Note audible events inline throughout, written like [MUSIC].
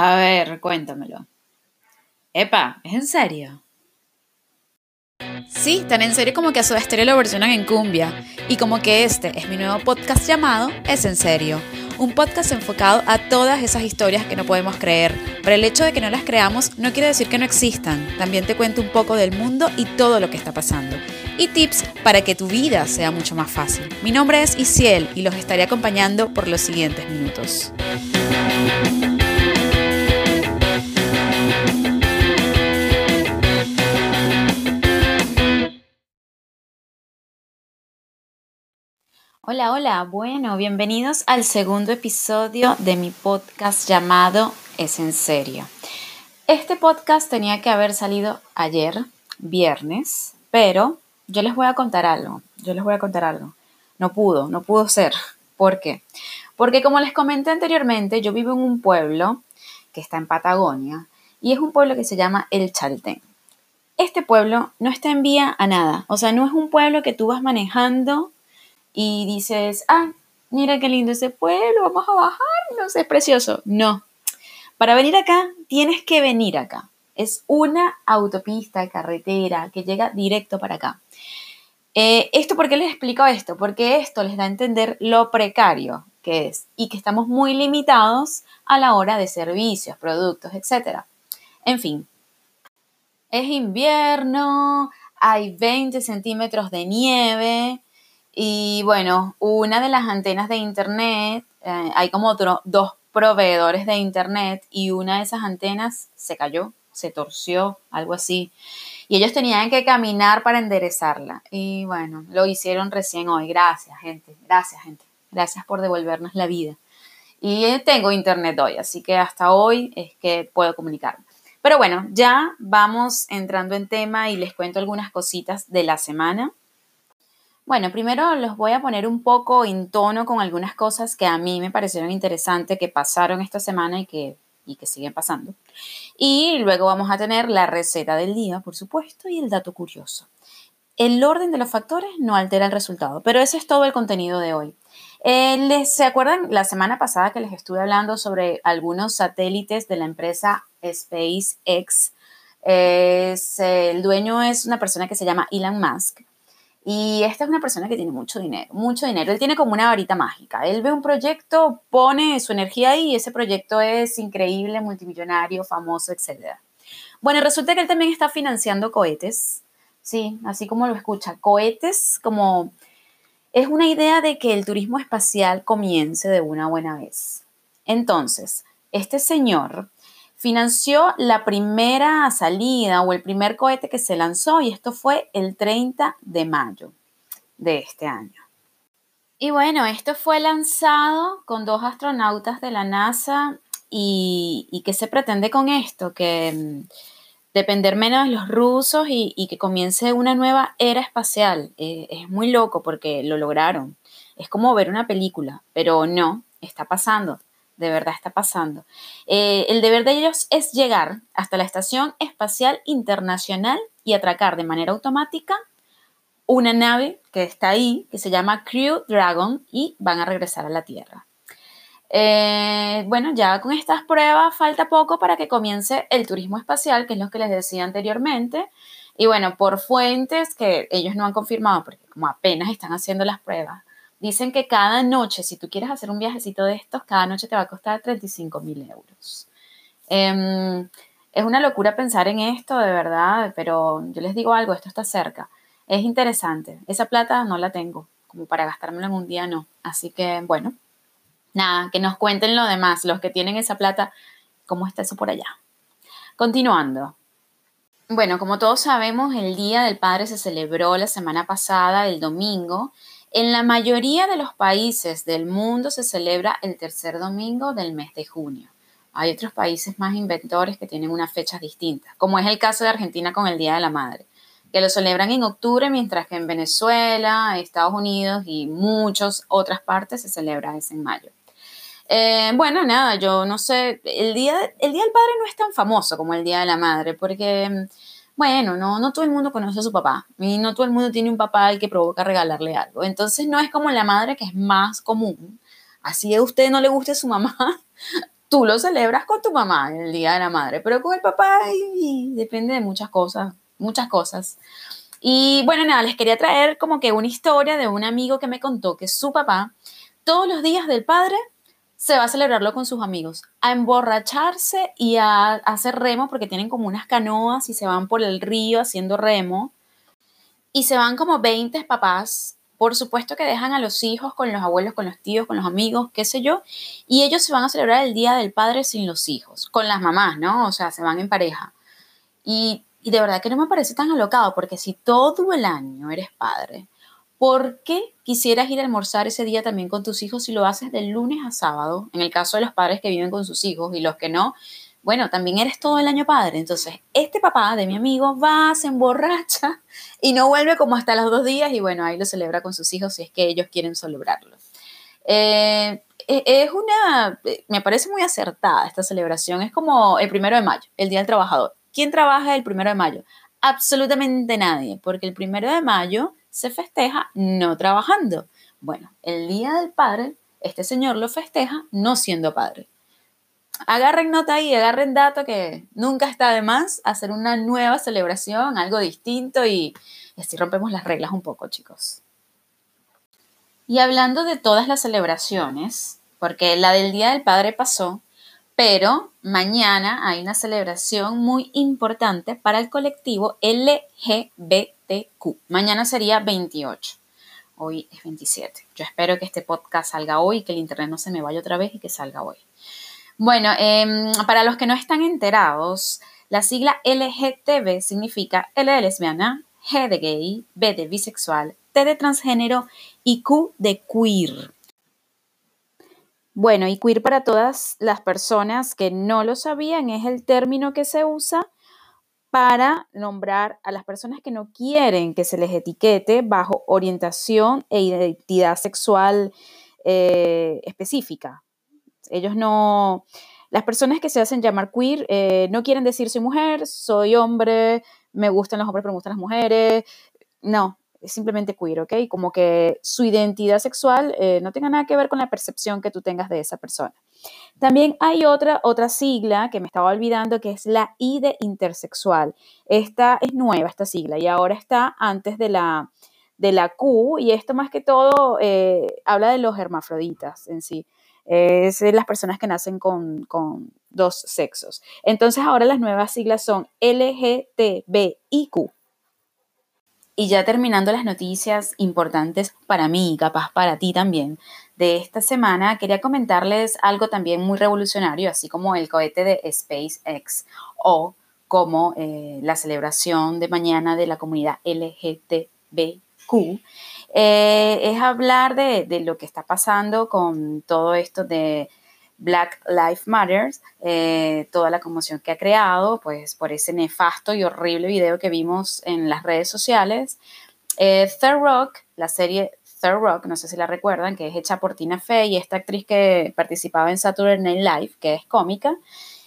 A ver, cuéntamelo. Epa, ¿es en serio? Sí, tan en serio como que a su Stereo lo versionan en cumbia. Y como que este es mi nuevo podcast llamado Es en serio. Un podcast enfocado a todas esas historias que no podemos creer. Pero el hecho de que no las creamos no quiere decir que no existan. También te cuento un poco del mundo y todo lo que está pasando. Y tips para que tu vida sea mucho más fácil. Mi nombre es Isiel y los estaré acompañando por los siguientes minutos. Hola, hola, bueno, bienvenidos al segundo episodio de mi podcast llamado Es en serio. Este podcast tenía que haber salido ayer, viernes, pero yo les voy a contar algo, yo les voy a contar algo. No pudo, no pudo ser. ¿Por qué? Porque como les comenté anteriormente, yo vivo en un pueblo que está en Patagonia y es un pueblo que se llama El Chaltén. Este pueblo no está en vía a nada, o sea, no es un pueblo que tú vas manejando y dices, ah, mira qué lindo ese pueblo, vamos a bajar, no sé, es precioso. No, para venir acá tienes que venir acá. Es una autopista, carretera que llega directo para acá. Eh, ¿Esto por qué les explico esto? Porque esto les da a entender lo precario que es y que estamos muy limitados a la hora de servicios, productos, etc. En fin, es invierno, hay 20 centímetros de nieve, y bueno, una de las antenas de internet, eh, hay como dos proveedores de internet y una de esas antenas se cayó, se torció, algo así. Y ellos tenían que caminar para enderezarla. Y bueno, lo hicieron recién hoy. Gracias, gente. Gracias, gente. Gracias por devolvernos la vida. Y tengo internet hoy, así que hasta hoy es que puedo comunicarme. Pero bueno, ya vamos entrando en tema y les cuento algunas cositas de la semana. Bueno, primero los voy a poner un poco en tono con algunas cosas que a mí me parecieron interesantes, que pasaron esta semana y que, y que siguen pasando. Y luego vamos a tener la receta del día, por supuesto, y el dato curioso. El orden de los factores no altera el resultado, pero ese es todo el contenido de hoy. Eh, ¿les, ¿Se acuerdan la semana pasada que les estuve hablando sobre algunos satélites de la empresa SpaceX? el dueño es una persona que se llama Elon Musk y esta es una persona que tiene mucho dinero, mucho dinero. Él tiene como una varita mágica. Él ve un proyecto, pone su energía ahí y ese proyecto es increíble, multimillonario, famoso, etc. Bueno, resulta que él también está financiando cohetes. Sí, así como lo escucha. Cohetes como... Es una idea de que el turismo espacial comience de una buena vez. Entonces, este señor financió la primera salida o el primer cohete que se lanzó y esto fue el 30 de mayo de este año. Y bueno, esto fue lanzado con dos astronautas de la NASA y, y ¿qué se pretende con esto? Que mm, depender menos de los rusos y, que comience una nueva era espacial. Eh, es muy loco porque lo lograron. Es como ver una película, pero no, está pasando de verdad está pasando. Eh, el deber de ellos es llegar hasta la Estación Espacial Internacional y atracar de manera automática una nave que está ahí, que se llama Crew Dragon, y van a regresar a la Tierra. Eh, bueno, ya con estas pruebas falta poco para que comience el turismo espacial, que es lo que les decía anteriormente. Y bueno, por fuentes que ellos no han confirmado, porque como apenas están haciendo las pruebas, Dicen que cada noche, si tú quieres hacer un viajecito de estos, cada noche te va a costar 35 mil euros. Em, es una locura pensar en esto, de verdad, pero yo les digo algo, esto está cerca. Es interesante. Esa plata no la tengo, como para gastármela en un día, no. Así que, bueno, nada, que nos cuenten lo demás, los que tienen esa plata, cómo está eso por allá. Continuando. Bueno, como todos sabemos, el Día del Padre se celebró la semana pasada, el domingo, en la mayoría de los países del mundo se celebra el tercer domingo del mes de junio. Hay otros países más inventores que tienen unas fechas distintas, como es el caso de Argentina con el Día de la Madre, que lo celebran en octubre, mientras que en Venezuela, Estados Unidos y muchas otras partes se celebra ese en mayo. Eh, bueno, nada, yo no sé, el día, el día del Padre no es tan famoso como el Día de la Madre, porque bueno, no, no todo el mundo conoce a su papá y no todo el mundo tiene un papá al que provoca regalarle algo. Entonces no es como la madre que es más común. Así a usted no le guste su mamá, [LAUGHS] tú lo celebras con tu mamá el Día de la Madre, pero con el papá y, depende de muchas cosas, muchas cosas. Y bueno, nada, les quería traer como que una historia de un amigo que me contó que su papá todos los días del padre se va a celebrarlo con sus amigos, a emborracharse y a, hacer remo porque tienen como unas canoas y se van por el río haciendo remo. Y se van como 20 papás por supuesto que dejan a los hijos con los abuelos, con los tíos, con los amigos, qué sé yo, y ellos se van a celebrar el Día del Padre sin los hijos, con las mamás, ¿no? O sea, se van en pareja. Y, y de verdad que no me parece tan alocado, porque si todo el año eres padre, ¿por qué quisieras ir a almorzar ese día también con tus hijos si lo haces de lunes a sábado? En el caso de los padres que viven con sus hijos y los que no, bueno, también eres todo el año padre. Entonces, este papá de mi amigo va, se emborracha [LAUGHS] y no vuelve como hasta los dos días y bueno, ahí lo celebra con sus hijos si es que ellos quieren celebrarlo. Eh, e, es una, me parece muy acertada esta celebración. Es como el primero de mayo, el Día del Trabajador. ¿Quién trabaja el primero de mayo? Absolutamente nadie, porque el primero de mayo se festeja no trabajando. Bueno, el Día del Padre, este señor lo festeja no siendo padre agarren nota ahí, agarren dato que nunca está de más hacer una nueva celebración, algo distinto y, así rompemos las reglas un poco, chicos. Y hablando de todas las celebraciones, porque la del Día del Padre pasó, pero mañana hay una celebración muy importante para el colectivo Mañana sería 28. Hoy es 27. Yo espero que este podcast salga hoy, que el internet no se me vaya otra vez y que salga hoy. Bueno, em, para los que no están enterados, la sigla LGTB significa L de lesbiana, G de gay, B de bisexual, T de transgénero y Q de queer. Bueno, y queer para todas las personas que no lo sabían es el término que se usa para nombrar a las personas que no quieren que se les etiquete bajo orientación e identidad sexual eh, específica. Ellos no, las personas que se hacen llamar queer eh, no quieren decir soy mujer, soy hombre, me gustan los hombres pero me gustan las mujeres. No, es simplemente queer, ¿ok? Como que su identidad sexual eh, no tenga nada que ver con la percepción que tú tengas de esa persona. También hay otra, otra sigla que me estaba olvidando que es la I de intersexual. Esta es nueva, esta sigla, y ahora está antes de la, de la Q, y esto más que todo eh, habla de los hermafroditas en sí es las personas que nacen con, dos sexos. Entonces ahora las nuevas siglas son LGTBIQ. Y ya terminando las noticias importantes para mí capaz para ti también de esta semana, quería comentarles algo también muy revolucionario, así como el cohete de SpaceX o como eh, la celebración de mañana de la comunidad LGTBQ. Eh, es hablar de, lo que está pasando con todo esto de Black Lives Matter, eh, toda la conmoción que ha creado, pues por ese nefasto y horrible video que vimos en las redes sociales. Third Rock, la serie Third Rock, no sé si la recuerdan, que es hecha por Tina Fey y esta actriz que participaba en Saturday Night Live, que es cómica.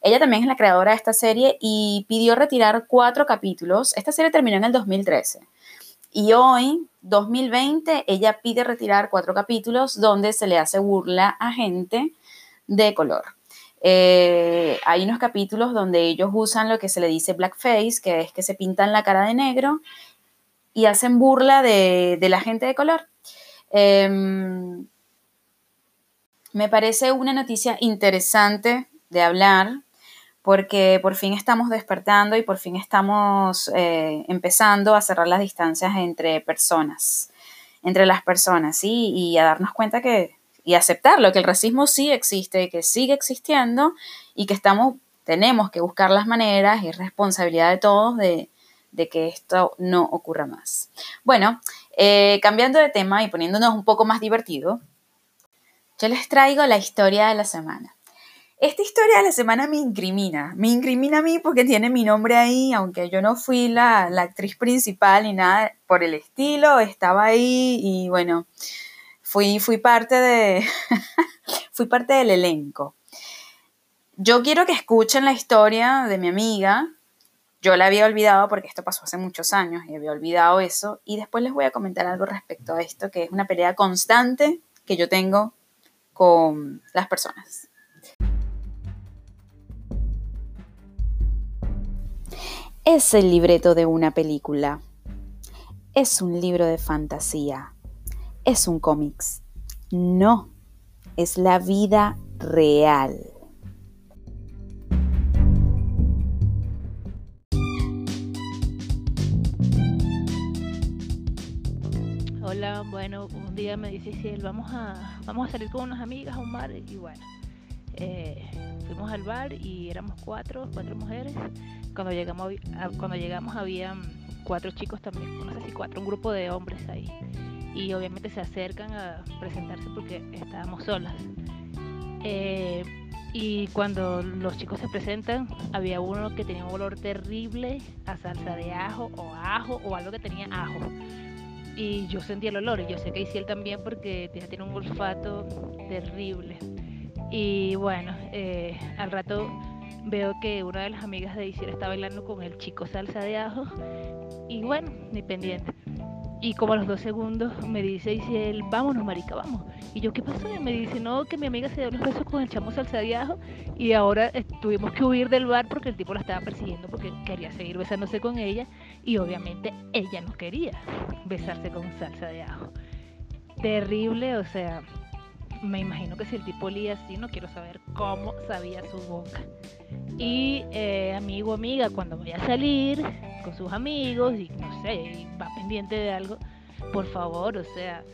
Ella también es la creadora de esta serie y pidió retirar cuatro capítulos. Esta serie terminó en el 2013. Y hoy, 2020, ella pide retirar cuatro capítulos donde se le hace burla a gente de color. Eh, hay unos capítulos donde ellos usan lo que se le dice blackface, que es que se pintan la cara de negro y hacen burla de, la gente de color. Em, me parece una noticia interesante de hablar porque por fin estamos despertando y por fin estamos eh, empezando a cerrar las distancias entre personas, entre las personas, ¿sí? Y a darnos cuenta que, y aceptarlo, que el racismo sí existe, que sigue existiendo y que estamos, tenemos que buscar las maneras y responsabilidad de todos de, que esto no ocurra más. Bueno, eh, cambiando de tema y poniéndonos un poco más divertido, yo les traigo la historia de la semana. Esta historia de la semana me incrimina, me incrimina a mí porque tiene mi nombre ahí, aunque yo no fui la, actriz principal ni nada por el estilo, estaba ahí y bueno, fui, fui parte de, [LAUGHS] fui parte del elenco. Yo quiero que escuchen la historia de mi amiga. Yo la había olvidado porque esto pasó hace muchos años y había olvidado eso. Y después les voy a comentar algo respecto a esto, que es una pelea constante que yo tengo con las personas. Es el libreto de una película. Es un libro de fantasía. Es un cómics. No, es la vida real. Bueno, un día me dice Ciel, vamos a, vamos a salir con unas amigas a un bar y bueno, eh, fuimos al bar y éramos cuatro, cuatro mujeres. Cuando llegamos, cuando llegamos había cuatro chicos también, no sé si cuatro, un grupo de hombres ahí. Y obviamente se acercan a presentarse porque estábamos solas. Eh, y cuando los chicos se presentan, había uno que tenía un olor terrible a salsa de ajo o ajo o algo que tenía ajo. Y yo sentía el olor, y yo sé que él también porque tiene un olfato terrible. Y bueno, eh, al rato veo que una de las amigas de Isiel está bailando con el chico salsa de ajo. Y bueno, ni pendiente. Y como a los dos segundos me dice Isiel, vámonos marica, vamos. Y yo, ¿qué pasó? Y me dice, no, que mi amiga se dio los besos con el chamo salsa de ajo. Y ahora tuvimos que huir del bar porque el tipo la estaba persiguiendo porque quería seguir besándose con ella. Y obviamente ella no quería besarse con salsa de ajo. Terrible, o sea, me imagino que si el tipo olía así, no quiero saber cómo sabía su boca. Y eh, amigo, amiga, cuando vaya a salir con sus amigos y no sé, va pendiente de algo, por favor, o sea,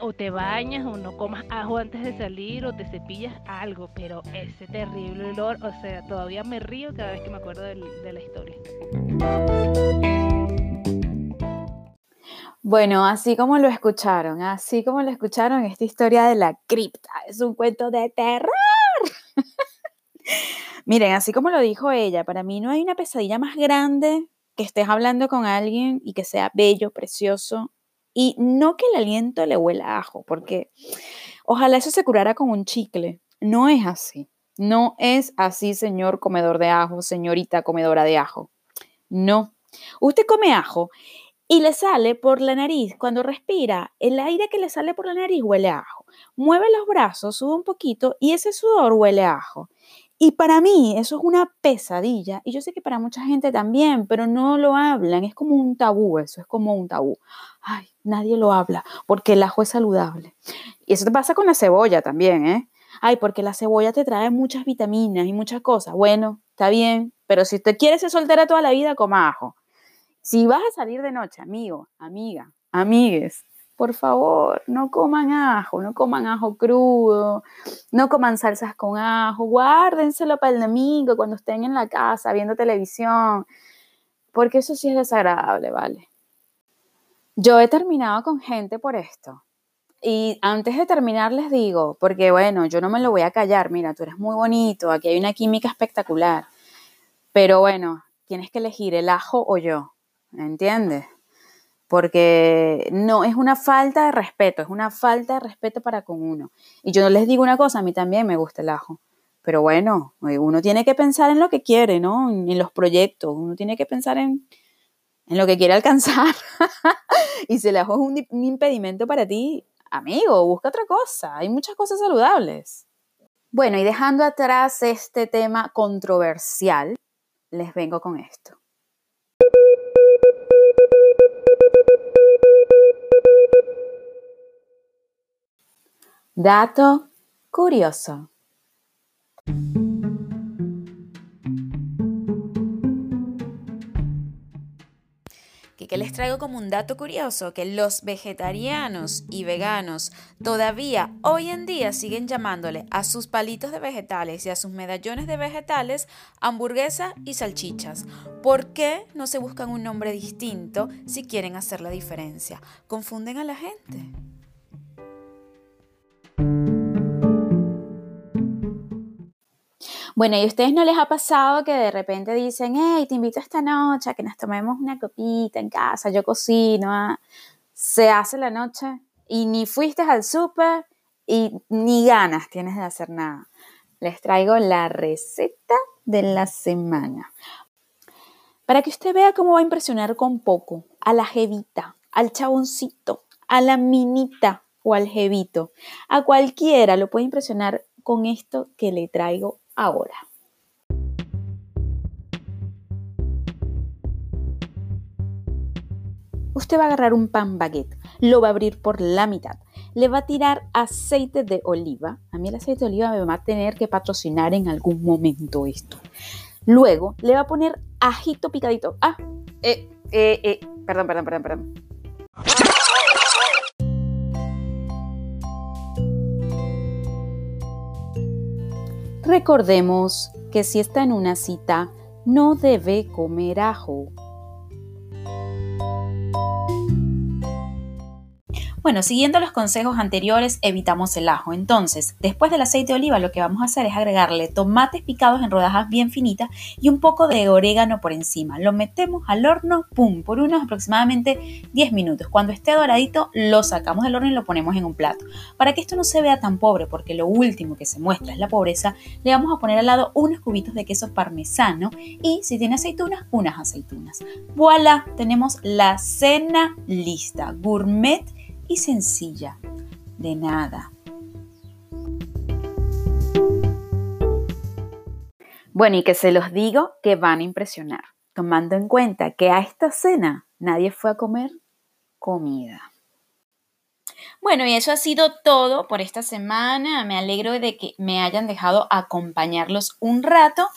o te bañas o no comas ajo antes de salir o te cepillas algo, pero ese terrible olor, o sea, todavía me río cada vez que me acuerdo de, de la historia. Bueno, así como lo escucharon, así como lo escucharon, esta historia de la cripta es un cuento de terror. [LAUGHS] Miren, así como lo dijo ella, para mí no hay una pesadilla más grande que estés hablando con alguien y que sea bello, precioso, y no que el aliento le huela a ajo, porque ojalá eso se curara con un chicle. No es así. No es así, señor comedor de ajo, señorita comedora de ajo. No. Usted come ajo y le sale por la nariz, cuando respira, el aire que le sale por la nariz huele a ajo. Mueve los brazos, sube un poquito y ese sudor huele a ajo. Y para mí eso es una pesadilla y yo sé que para mucha gente también, pero no lo hablan, es como un tabú eso, es como un tabú. Ay, nadie lo habla porque el ajo es saludable. Y eso te pasa con la cebolla también, ¿eh? Ay, porque la cebolla te trae muchas vitaminas y muchas cosas. Bueno, está bien, pero si usted quiere ser soltera toda la vida, coma ajo. Si vas a salir de noche, amigo, amiga, amigues, por favor, no coman ajo, no coman ajo crudo, no coman salsas con ajo, guárdenselo para el domingo cuando estén en la casa viendo televisión, porque eso sí es desagradable, ¿vale? Yo he terminado con gente por esto. Y antes de terminar les digo, porque bueno, yo no me lo voy a callar, mira, tú eres muy bonito, aquí hay una química espectacular, pero bueno, tienes que elegir el ajo o yo. ¿Entiendes? Porque no es una falta de respeto, es una falta de respeto para con uno. Y yo no les digo una cosa, a mí también me gusta el ajo. Pero bueno, uno tiene que pensar en lo que quiere, ¿no? En los proyectos, uno tiene que pensar en, en lo que quiere alcanzar. [LAUGHS] y si el ajo es un, un impedimento para ti, amigo, busca otra cosa. Hay muchas cosas saludables. Bueno, y dejando atrás este tema controversial, les vengo con esto. Dato curioso. que les traigo como un dato curioso, que los vegetarianos y veganos todavía hoy en día siguen llamándole a sus palitos de vegetales y a sus medallones de vegetales hamburguesa y salchichas. ¿Por qué no se buscan un nombre distinto si quieren hacer la diferencia? Confunden a la gente. Bueno, ¿y a ustedes no les ha pasado que de repente dicen, hey, te invito esta noche a que nos tomemos una copita en casa, yo cocino, ah"? se hace la noche y ni fuiste al súper y ni ganas tienes de hacer nada? Les traigo la receta de la semana. Para que usted vea cómo va a impresionar con poco a la jevita, al chaboncito, a la minita o al jevito. A cualquiera lo puede impresionar con esto que le traigo ahora. Usted va a agarrar un pan baguette, lo va a abrir por la mitad, le va a tirar aceite de oliva. A mí el aceite de oliva me va a tener que patrocinar en algún momento esto. Luego le va a poner ajito picadito. Ah, eh, eh, eh, perdón, perdón, perdón, perdón. Recordemos que si está en una cita, no debe comer ajo. Bueno, siguiendo los consejos anteriores, evitamos el ajo. Entonces, después del aceite de oliva, lo que vamos a hacer es agregarle tomates picados en rodajas bien finitas y un poco de orégano por encima. Lo metemos al horno, pum, por unos aproximadamente 10 minutos. Cuando esté doradito, lo sacamos del horno y lo ponemos en un plato. Para que esto no se vea tan pobre, porque lo último que se muestra es la pobreza, le vamos a poner al lado unos cubitos de queso parmesano y si tiene aceitunas, unas aceitunas. Voilà, tenemos la cena lista. Gourmet y sencilla. De nada. Bueno, y que se los digo que van a impresionar, tomando en cuenta que a esta cena nadie fue a comer comida. Bueno, y eso ha sido todo por esta semana. Me alegro de que me hayan dejado acompañarlos un rato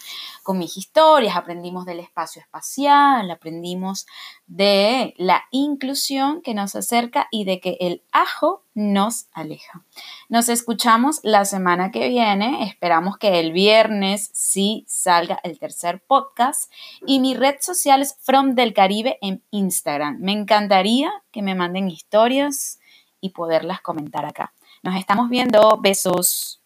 con mis historias. Aprendimos del espacio espacial, aprendimos de la inclusión que nos acerca y de que el ajo nos aleja. Nos escuchamos la semana que viene. Esperamos que el viernes sí salga el tercer podcast. Y mi red social es From del Caribe en Instagram. Me encantaría que me manden historias y poderlas comentar acá. Nos estamos viendo. Besos.